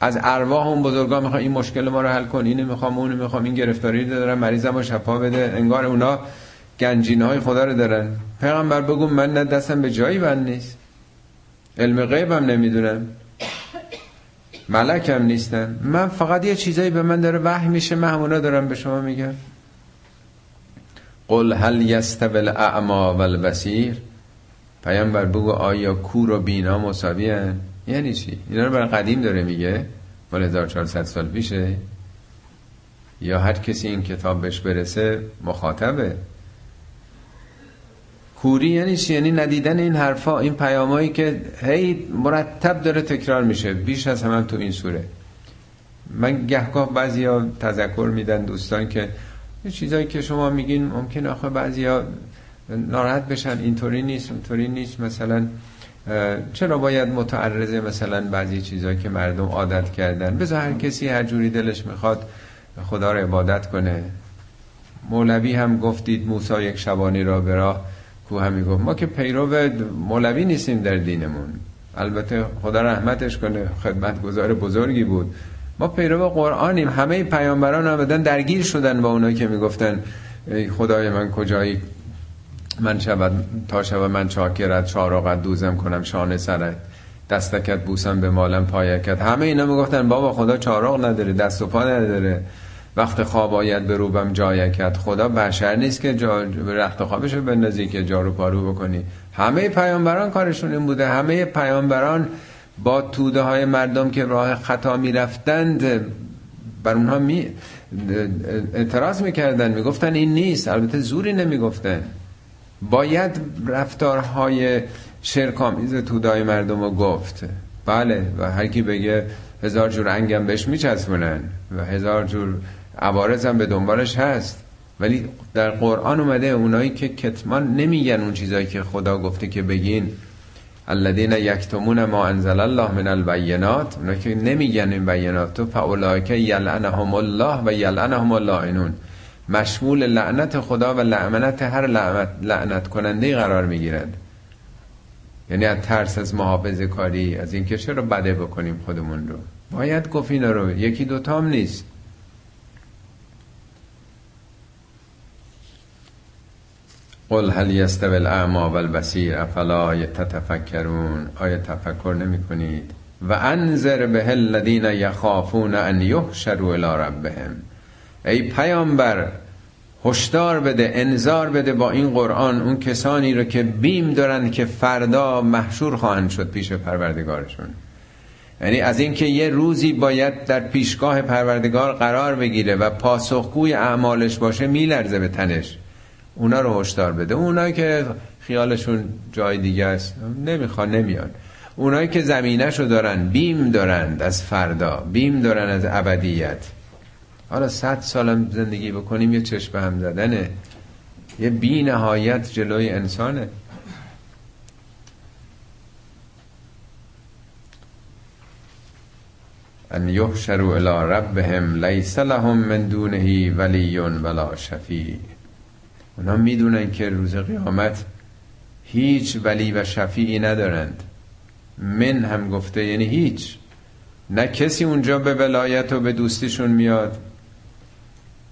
از ارواح اون بزرگا می‌خوام این مشکل ما رو حل کن اینو می‌خوام اونو می‌خوام این گرفتاری رو دارم مریضم رو شفا بده. انگار اونا گنجینه های خدا رو دارن. پیغمبر بگو من نه دستم به جایی بند نیست. علم غیبم نمی‌دونم. ملکم نیستم من فقط یه چیزایی به من داره وحی میشه من همونا دارم به شما میگم. قل هل یستوی الاعما والبصیر پیامبر بگو آیا کور و بینا مساوی؟ یعنی چی؟ اینا رو برای قدیم داره میگه مال 1400 سال پیشه. یا هر کسی این کتاب بهش برسه مخاطبه. کوری یعنی چی؟ یعنی ندیدن این حرفا این پیامایی که هی مرتب داره تکرار میشه بیش از همه تو این سوره. من گهگاه بعضیا تذکر میدن دوستان که چیزایی که شما میگین ممکن آخه بعضیا ناراحت بشن اینطوری نیست اونطوری نیست. مثلا چرا باید متعرضه مثلا بعضی چیزایی که مردم عادت کردن؟ بذار هر کسی هر جوری دلش می‌خواد خدا رو عبادت کنه. مولوی هم گفتید موسی یک شبانی را به راه کو همی گفت. ما که پیرو مولوی نیستیم در دینمون. البته خدا رحمتش کنه خدمت گذار بزرگی بود. ما پیرو قرآنیم. همه پیامبران آمدن درگیر شدن با اونایی که می‌گفتن ای خدای من کجایی؟ من شود تا شود من چاکرت چارقت دوزم کنم شانه سرت دستکت بوسم به مالم پایکت. همه اینا می‌گفتن بابا خدا چارق نداره دست و پا نداره. وقت خواب آید به روبم جایکت. خدا بشر نیست که جا رخت خوابش بندازی که جارو پارو بکنی. همه پیامبران کارشون این بوده. همه پیامبران با توده های مردم که راه خطا می‌رفتند بر اونها می اعتراض می‌کردن. می‌گفتن این نیست. البته زوری نمی‌گفتن. باید رفتارهای شرکامیز تودای مردم رو گفت. بله و هر کی بگه هزار جور انگم بهش میچسبونن و هزار جور عوارض هم به دنبالش هست. ولی در قرآن اومده اونایی که کتمان نمیگن اون چیزایی که خدا گفته که بگین. الذین یکتمون ما انزل الله من البینات. اونا که نمیگن این بینات. تو یلعنهم الله و یلعنهم اللائنون مشمول لعنت خدا و لعنت هر لعنت, لعنت کننده قرار می‌گیرند یعنی از ترس از محافظه کاری از اینکه چرا بده بکنیم خودمون رو؟ باید گفت اینا رو. یکی دوتام نیست. قل هل یستوی الاعما والبصیر افلا تتفکرون آیا تفکر نمی کنید؟ و انذر به الذین یخافون ان یحشروا الی ربهم. ای پیامبر هشدار بده انذار بده با این قرآن اون کسانی رو که بیم دارن که فردا محشور خواهند شد پیش پروردگارشون. یعنی از اینکه یه روزی باید در پیشگاه پروردگار قرار بگیره و پاسخگوی اعمالش باشه میلرزه به تنش. اونا رو هشدار بده. اونایی که خیالشون جای دیگه است نمی‌خوان نمیان. اونایی که زمینش رو دارن بیم دارند از فردا بیم دارن از ابدیت. حالا صد سالم زندگی بکنیم یه چشم به هم زدنه. یه بی نهایت جلوی انسانه. ان یحشروا الی ربهم لیس لهم من دونه ولی ولا شفیع. اونا می‌دونن که روز قیامت هیچ ولی و شفیعی ندارند. من هم گفته یعنی هیچ. نه کسی اونجا به ولایت و به دوستیشون میاد.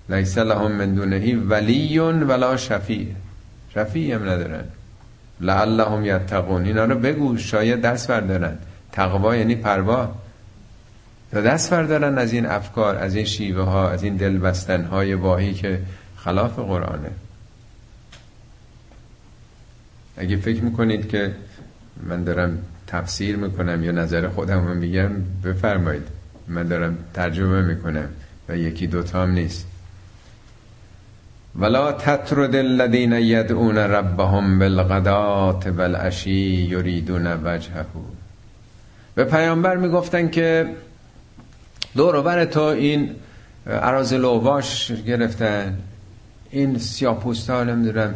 لیس لهم من دونهی ولی ولا شفیع. شفیعی هم ندارن. لعلهم یتقون. اینا رو بگو شاید دست بردارن. تقوا یعنی پروا. تا دست بردارن از این افکار از این شیوه ها از این دل بستن های واهی که خلاف قرآنه. اگه فکر می‌کنید که من دارم تفسیر می‌کنم یا نظر خودم رو میگم بفرمایید. من دارم ترجمه می‌کنم و یکی دوتا هم نیست. ولا تطرد الذين يدعون ربهم بالغدات والعشي يريدون وجهه. به پیامبر می‌گفتن که دور بر تو این عراض واش گرفتن. این سیاپوستا نمی‌دونم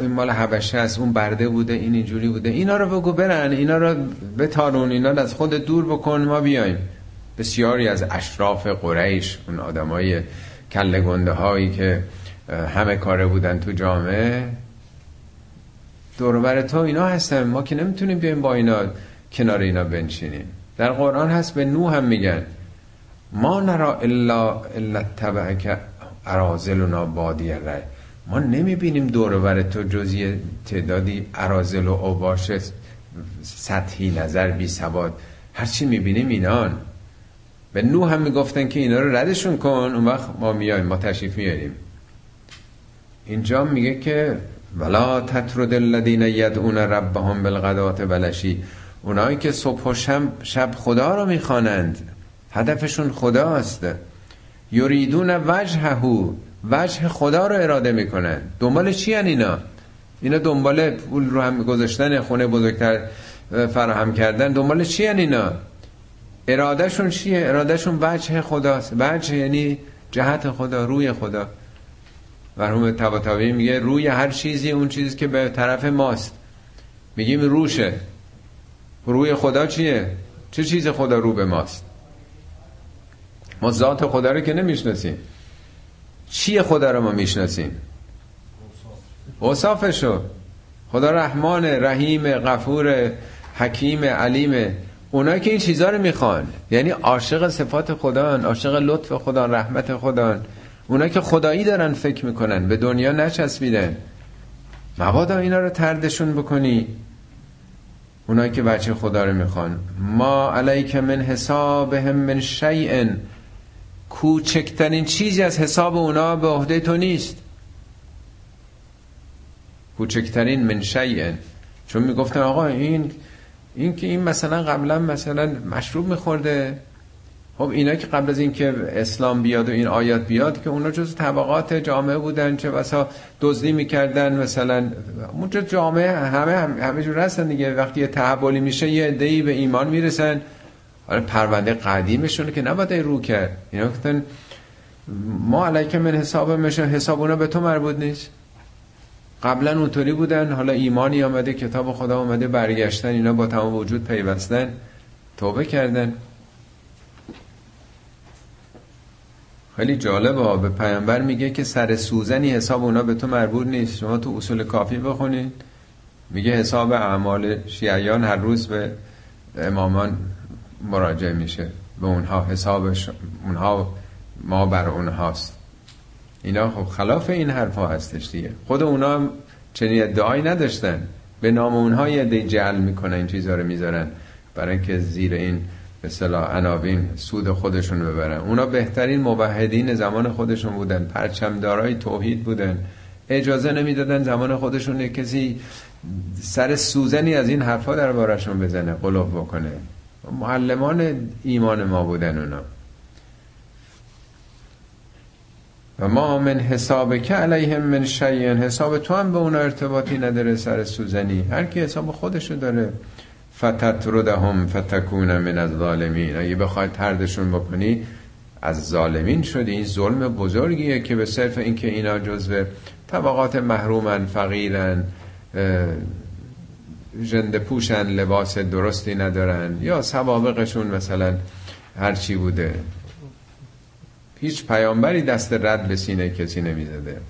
این مال حبشه است اون برده بوده این اینجوری بوده. اینا رو بگو برن اینا رو بتارون اینا رو از خود دور بکن ما بیایم. بسیاری از اشراف قریش اون آدمای کله گنده هایی که همه کاره بودن تو جامعه دوربر تو اینا هستن. ما که نمی‌تونیم بیایم با اینا کنار اینا بنشینیم. در قرآن هست به نو هم میگن. ما نرا الا الا تبعک ارازلنا بادی رای ما نمی‌بینیم دوربر تو جزی تعدادی ارازل و اوباش سطحی نظر بی سواد هرچی می‌بینیم اینان. به نو هم می‌گفتن که اینا رو ردشون کن. اون وقت ما میایم ما تشریف میاریم اینجا میگه که ولا تطرد الذین یدعون ربهم بالغدات بلشی اونایی که صبح و شب خدا رو می‌خوانند. هدفشون خداست. یریدون وجهه. وجه خدا رو اراده می‌کنن. دنبال چی هن اینا؟ اینا دنبال پول رو هم گذاشتن خونه بزرگتر فراهم کردن. دنبال چی هن اینا؟ ارادهشون چیه؟ ارادهشون وجه خداست. وجه یعنی جهت خدا روی خدا. مرحوم تباتاوی میگه روی هر چیزی اون چیزی که به طرف ماست. میگیم روشه. روی خدا چیه؟ چه چیز خدا رو به ماست؟ ما ذات خدا رو که نمی‌شناسیم. چیه خدا رو ما می‌شناسیم؟ اوصافشو. خدا رحمان رحیم غفور حکیم علیم اونایی که این چیزها رو می‌خوان. یعنی عاشق صفات خدا عاشق لطف خدا رحمت خدا اونایی که خدایی دارن فکر می‌کنن به دنیا نچسبیدن. مبادا اینا رو تردشون بکنی. اونایی که بچه خدا رو می‌خوان. ما علیک من حسابهم من شیء کوچکترین چیزی از حساب اونا به عهده تو نیست. کوچکترین من شیء. چون می‌گفتن آقا این این که این مثلا قبلا مثلا مشروب میخورده. خب اینا که قبل از اینکه اسلام بیاد و این آیات بیاد که اونا جز طبقات جامعه بودن چه بسا دزدی می‌کردن مثلا. اونجا جامعه همه همه جور هستن دیگه. وقتی یه تحولی میشه یه عده‌ای به ایمان می‌رسن. آره پرونده قدیمشون که نباید رو کرد. اینا گفتن ما علیکه من حساب میشه حساب اونا به تو مربوط نیست. قبلا اونطوری بودن حالا ایمانی آمده کتاب خدا آمده برگشتن اینا با تمام وجود پیوستن توبه کردن. خیلی جالبه به پیامبر میگه که سر سوزنی حساب اونا به تو مربوط نیست. شما تو اصول کافی بخونید میگه حساب اعمال شیعیان هر روز به امامان مراجعه میشه به اونها حسابش اونها ما بر اونهاست. اینا خب خلاف این حرفا هستش دیگه. خود اونا چنین ادعایی نداشتن. به نام اونها یه دی می‌کنن این چیزها رو می‌ذارن. برای اینکه زیر این به صلاح عناوین سود خودشون ببرن. اونا بهترین موحدین زمان خودشون بودن. پرچمدارای توحید بودن. اجازه نمی‌دادن زمان خودشون کسی سر سوزنی از این حرفا در بارشون بزنه قلوب بکنه. معلمان ایمان ما بودن اونا. و ما من حساب که علیهم من شیئن حساب تو هم به اونا ارتباطی نداره سر سوزنی. هر کی حساب خودشو داره. فتتردهم فتکون من از ظالمین اگه بخوای تردشون بکنی از ظالمین شدی. این ظلم بزرگیه که به صرف اینکه اینا جزو طبقات محرومن فقیرن جند پوشن لباس درستی ندارن یا سوابقشون مثلا هرچی بوده. هیچ پیامبری دست رد به سینه کسی نمی‌زده.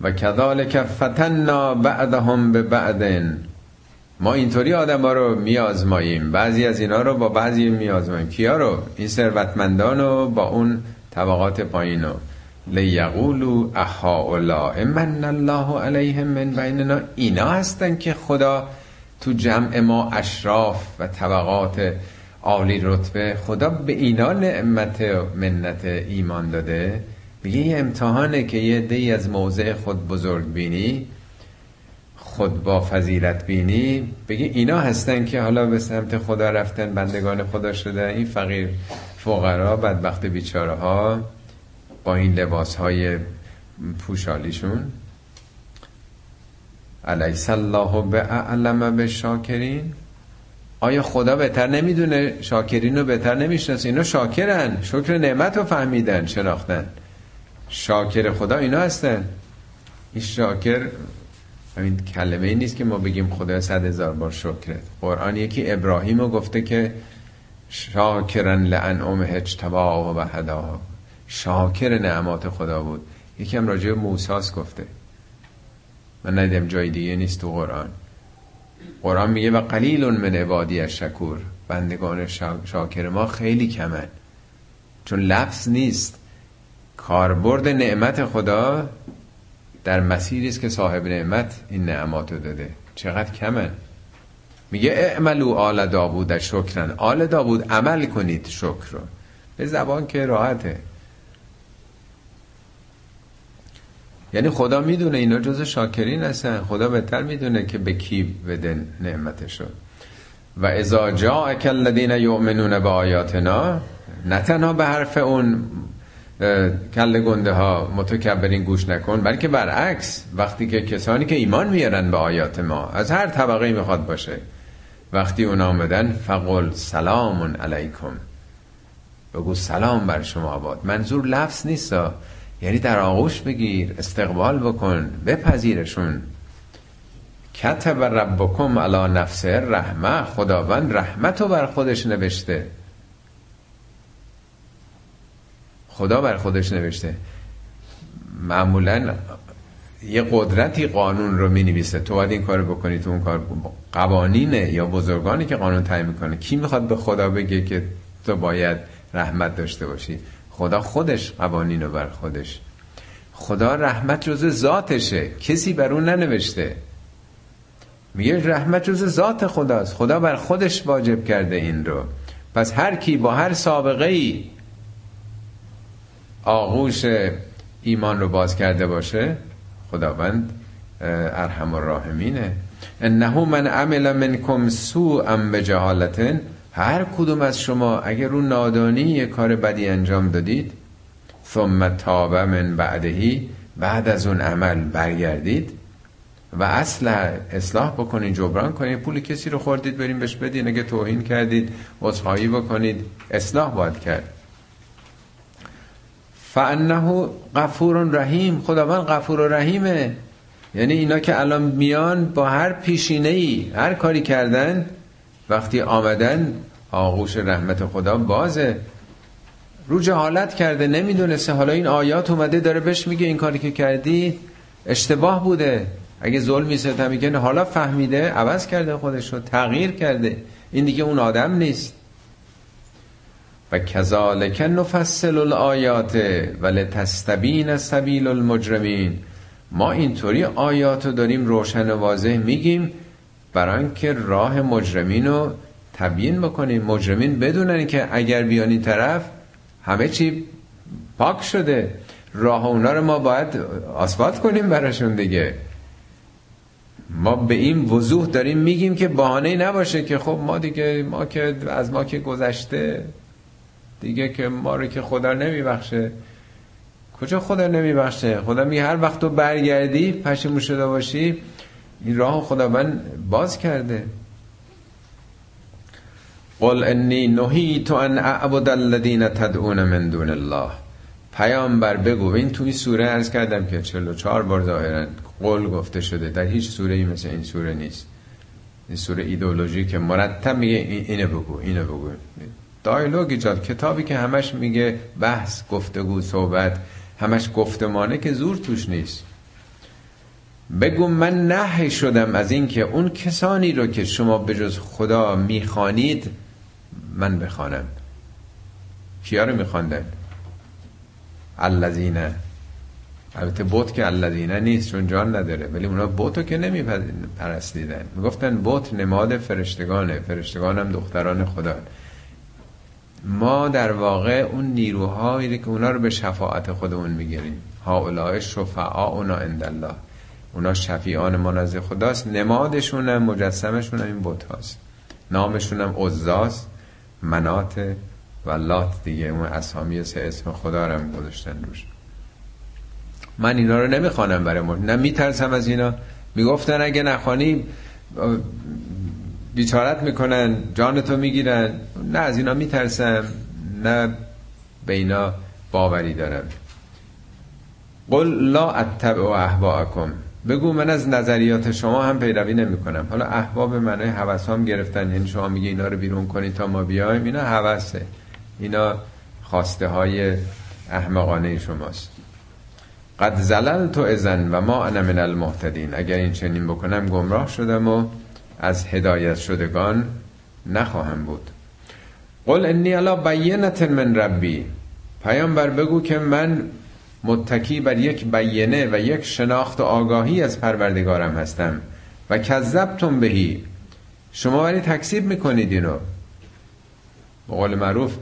و کذالک فتنا بعدهم به بعدن. ما اینطوری آدم ها رو میازماییم بعضی از اینا رو با بعضی میازماییم کیا رو؟ این ثروتمندان رو با اون طبقات پایین رو. لیقولو احاولا من الله علیهم من بیننا. اینا هستن که خدا تو جمع ما اشراف و طبقات عالی رتبه خدا به اینا نعمت منت ایمان داده. میگه یه امتحانه که یه دی از موضع خود بزرگ بینی خود با فضیلت بینی. بگی اینا هستن که حالا به سمت خدا رفتن بندگان خدا شده این فقیر فقرا بدبخت بیچاره ها با این لباس های پوشالیشون. علیس الله به اعلم به شاکرین. آیا خدا بهتر نمی‌دونه؟ شاکرین رو بهتر نمی‌شناسه. اینا شاکرن. شکر نعمت رو فهمیدن شناختن. شاکر خدا اینا هستن. این شاکر این کلمه ای نیست که ما بگیم خدا صد هزار بار شکرت قرآن یکی ابراهیم رو گفته که شاکرن لعن ام هجتبا و هدا شاکر نعمات خدا بود. یکی هم راجع موساس گفته. من ندیدم جای دیگه نیست تو قرآن. قرآن میگه و قلیل من عبادی شکور بندگان شاکر ما خیلی کمن. چون لفظ نیست. کاربرد نعمت خدا در مسیری است که صاحب نعمت این نعمات رو داده. چقدر کمن. میگه اعملو آل داوود شکرن آل داوود عمل کنید شکر رو. به زبان که راحته. یعنی خدا می‌دونه اینا جز شاکرین هستن. خدا بهتر می‌دونه که به کی بده نعمتشو. و ازا جا الذین یؤمنون به آیاتنا نه تنها به حرف اون کل گنده ها متکبرین گوش نکن بلکه برعکس وقتی که کسانی که ایمان میارن به آیات ما از هر طبقه می‌خواد باشه. وقتی اون آمدن فقل سلام علیکم. بگو سلام بر شما باد منظور لفظ نیست یعنی در آغوش بگیر استقبال بکن بپذیرشون. کتب ربکم علی نفسه رحمه خداوند رحمت رو بر خودش نوشته. خدا بر خودش نوشته. معمولا یه قدرتی قانون رو می نویسه تو باید این کار بکنی تو اون کار قوانینه یا بزرگانی که قانون تعیین می‌کنه. کی می‌خواد به خدا بگه که تو باید رحمت داشته باشی؟ خدا خودش قوانین رو بر خودش. خدا رحمت جز ذاتشه. کسی بر اون ننوشته. میگه رحمت جز ذات خداست. خدا بر خودش واجب کرده این رو. پس هر کی با هر سابقه ای آغوش ایمان رو باز کرده باشه خداوند ارحم الراحمینه. انه من عمل منکم سوءا بجهالتن هر کدوم از شما اگر رو نادانی یه کار بدی انجام دادید ثم تاب من بعدهی بعد از اون عمل برگردید و اصل اصلاح بکنید جبران کنید پول کسی رو خوردید بریم بهش بدین اگه توهین کردید عذرخواهی بکنید اصلاح باید کرد. فانه غفور رحیم خداوند غفور و رحیمه. یعنی اینا که الان میان با هر پیشینه ای هر کاری کردن وقتی آمدن آغوش رحمت خدا بازه. رو جهالت کرده نمی‌دونسته. حالا این آیات اومده داره بهش میگه این کاری که کردی اشتباه بوده. اگه ظلمی ستمی کنه حالا فهمیده عوض کرده خودش رو تغییر کرده. این دیگه اون آدم نیست. و کذالک نفصل الآیات ولتستبین سبیل المجرمین. ما اینطوری آیات رو داریم روشن و واضح میگیم برای که راه مجرمین رو تبیین بکنیم. مجرمین بدونن که اگر بیان این طرف همه چی پاک شده. راه اونا رو ما باید آسفالت کنیم براشون دیگه. ما به این وضوح داریم میگیم که بهانه نباشه که خب ما دیگه ما که از ما که گذشته دیگه که ما رو که خدا نمیبخشه. کجا خدا نمیبخشه؟ خدا میگه هر وقت تو برگردی پشیمون شده باشی این راه خداوند باز کرده. قل انی نهی تو ان اعبد الذین تدعون من دون الله. پیامبر بگو این توی سوره عرض کردم که 44 بار ظاهرا قول گفته شده. در هیچ سوره ای مثل این سوره نیست. این سوره ایدئولوژی که مرتب میگه اینو بگو اینو بگو. دایلوگ ایجاد کتابی که همش میگه بحث گفتگو صحبت همش گفتمانه که زور توش نیست. بگو من نه شدم از اینکه اون کسانی رو که شما به جز خدا می‌خوانید من بخوانم. کیا رو میخواندن؟ الذین. البته بوت که الذین نیست چون جان نداره ولی اونا بوتو که نمی پرستیدن می‌گفتن بوت نماد فرشتگانه فرشتگان هم دختران خدا. ما در واقع اون نیروهایی که اونا رو به شفاعت خودمون می‌گیریم. ها شفعا اونا الله. اونا شفیعان ما نزد خداست. نمادشون هم مجسمشون هم این بوت هاست. نامشون هم عزاست منات و لات دیگه. اون اسامی سه اسم خدا رو هم گذاشتن روش. من اینا رو نمی‌خوانم برای مورد نه میترسم از اینا. می‌گفتن اگه نخوانی بیچارت می‌کنن جانتو می‌گیرن. نه از اینا میترسم. نه به اینا باوری دارم. قل لا اتبع احواءکم بگو من از نظریات شما هم پیروی نمی کنم حالا احباب منای حوث هم گرفتن. یعنی شما میگه اینا رو بیرون کنید تا ما بیایم. اینا حوثه. اینا خواسته های احمقانه شماست. قد زلل تو ازن و ما انا من المهتدین. اگر این چنین بکنم گمراه شدم و از هدایت شدگان نخواهم بود. قل انی علا بینت من ربی. پیامبر بگو که من متکی بر یک بیینه و یک شناخت و آگاهی از پروردگارم هستم. و کذبتم بهی. شما ولی تکسیب می‌کنید اینو. به قول معروف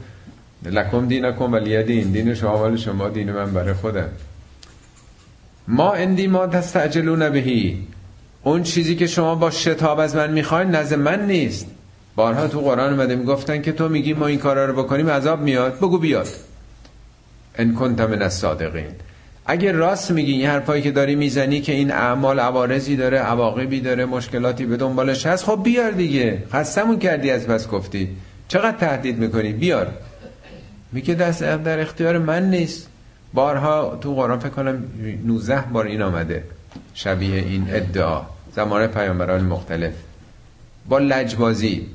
لکم دینکم ولی دین دین شما ولی شما دین من برای خودم. ما اندی ما تستعجلون بهی. اون چیزی که شما با شتاب از من می‌خواین نزد من نیست. بارها تو قرآن اومده می‌گفتن که تو میگی ما این کارا رو بکنیم عذاب میاد. بگو بیاد. ان کنت من الصادقین. اگه راست میگی این حرفایی که داری می‌زنی که این اعمال عوارضی داره عواقبی داره مشکلاتی به دنبالش هست خب بیار دیگه. خستمون کردی از پس گفتی. چقدر تهدید می‌کنی؟ بیار. میگه دست در اختیار من نیست. بارها تو قرآن فکر کنم 19 بار این آمده. شبیه این ادعا. زمان پیامبران مختلف. با لجبازی.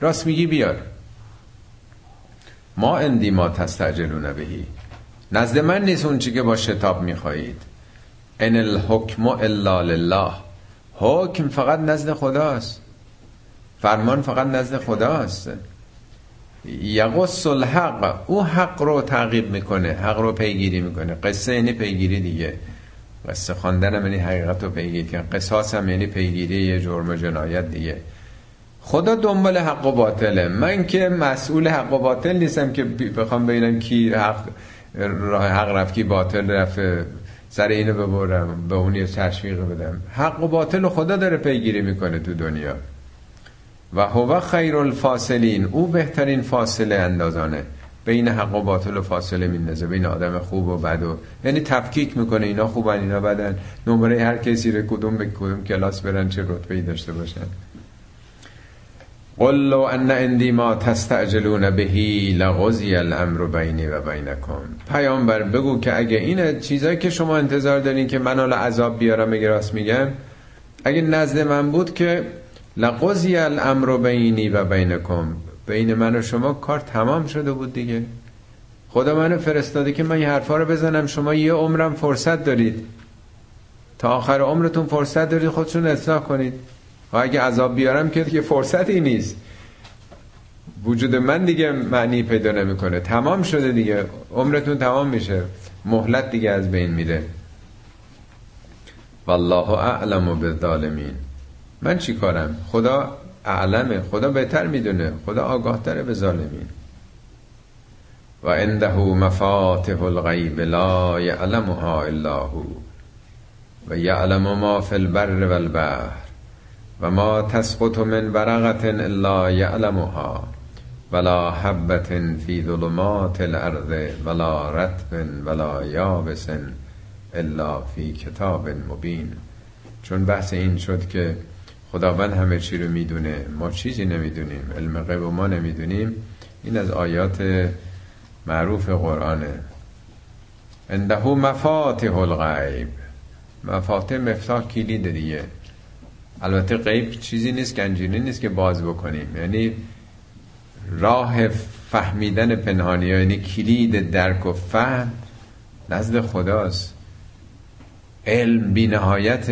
راست میگی بیار. ما اندی ما تستعجلون بهی نزد من نیست اون چی که با شتاب می‌خواهید. ان الحکم الا لله. حکم فقط نزد خداست. فرمان فقط نزد خداست. یقص الحق. او حق رو تعقیب می‌کنه حق رو پیگیری می‌کنه. قصه یعنی پیگیری دیگه. قصه خواندن هم یعنی حقیقت رو پیگیری کن قصاص هم یعنی پیگیری یه جرم جنایت دیگه. خدا دنبال حق و باطله. من که مسئول حق و باطل نیستم که بخوام ببینم کی حق راه حق رفت کی باطل رفت سر اینو ببرم به اونی تشویق بدم. حق و باطل خدا داره پیگیری می‌کنه تو دنیا. و هو خیر الفاصلین او بهترین فاصله اندازانه. بین حق و باطل و فاصله میندازه بین آدم خوب و بد و یعنی تفکیک می‌کنه اینا خوبن اینا بدن. نمره هر کسی رو کدوم به کدوم کلاس برن چه رتبه داشته باشن. قل لو ان اندی ما تستعجلون بهی لغزی الامر بینی و بینکم. پیامبر بگو که اگه این چیزایی که شما انتظار دارین که من حالا عذاب بیارم اگه راست میگم اگه نزد من بود که لغزی الامر بینی و بینکم. بین من و شما کار تمام شده بود دیگه. خدا منو فرستاده که من این حرفا رو بزنم. شما یه عمرم فرصت دارید. تا آخر عمرتون فرصت دارید خودشون اصلاح کنید. و اگه عذاب بیارم که دیگه فرصتی نیست. وجود من دیگه معنی پیدا نمی‌کنه. تمام شده دیگه. عمرتون تمام میشه. مهلت دیگه از بین میره والله اعلم بالظالمین. من چی کارم؟ خدا اعلمه. خدا بهتر می‌دونه. خدا آگاه تره به ظالمین. و عنده مفاتح الغیب لا یعلمها الا هو. و یعلم ما فی البر والبحر و ما تسقط من ورقة الا یعلمها ولا حبة فی ظلمات الارض ولا رطب ولا یابس الا فی کتاب مبین. چون بحث این شد که خداوند همه چی رو می‌دونه ما چیزی نمی‌دونیم علم غیب ما نمی‌دونیم این از آیات معروف قرآنه. انده مفاتح الغیب. مفاتح مفتاح کلید دیگه. البته غیب چیزی نیست گنجینه نیست که باز بکنیم. یعنی راه فهمیدن پنهانی یعنی کلید درک و فهم نزد خداست. علم بی نهایت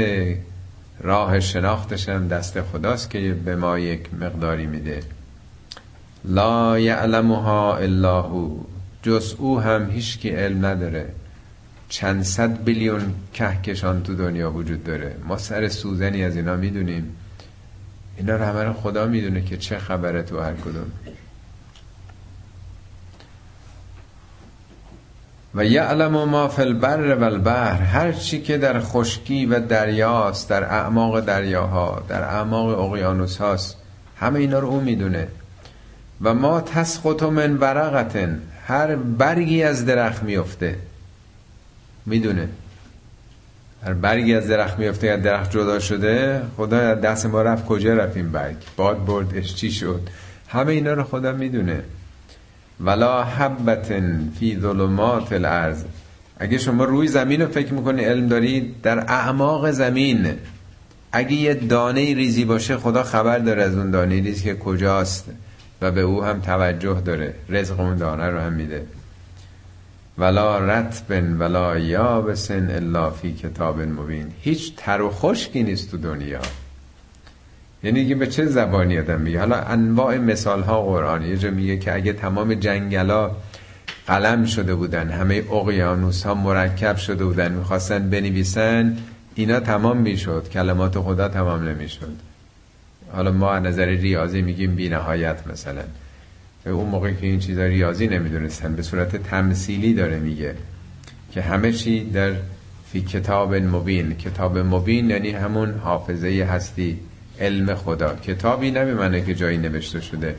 راه شناختش هم دست خداست که به ما یک مقداری میده. لا یعلمها الا هو. جز او هم هیچ کی علم نداره. چند صد بیلیون کهکشان تو دنیا وجود داره. ما سر سوزنی از اینا می‌دونیم. اینا رو همه خدا می‌دونه که چه خبره تو هر کدوم. و یعلم ما فی البر و البحر هر چی که در خشکی و دریاست در اعماق دریاها در اعماق اقیانوس هاست همه اینا رو او می‌دونه. و ما تسقط من ورقتن هر برگی از درخت میفته می‌دونه. هر برگی از درخت میفته یا درخت جدا شده خدا دست ما رفت کجا رفت این برگ؟ باد بردش چی شد؟ همه اینا رو خدا می‌دونه. ولا حبتن فی ظلمات الارض اگه شما روی زمین رو فکر می‌کنی علم دارید در اعماق زمین. اگه یه دانه ریزی باشه خدا خبر داره از اون دانه ریزی که کجاست و به او هم توجه داره. رزق اون دانه رو هم میده. ولا رتبن ولا یابسن الا فی کتاب مبین. هیچ تر و خشکی نیست تو دنیا. یعنی دیگه به چه زبانی آدم میگه؟ حالا انواع مثال ها قرآن یه جا میگه که اگه تمام جنگلا قلم شده بودن همه اقیانوس ها مرکب شده بودن می‌خواستن بنویسن اینا تمام می‌شد. کلمات خدا تمام نمی‌شد. حالا ما از نظر ریاضی میگیم بی نهایت مثلا. اون موقع که این چیزا ریاضی نمی‌دونستن به صورت تمثیلی داره میگه که همه چی در فی کتاب مبین. کتاب مبین یعنی همون حافظه هستی علم خدا. کتابی نمیمنه که جایی نوشته شده.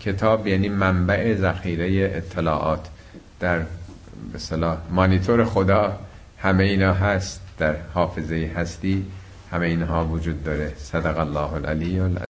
کتاب یعنی منبع ذخیره اطلاعات. در مثلا مانیتور خدا همه اینا هست. در حافظه هستی همه اینها وجود داره. صدق الله العلی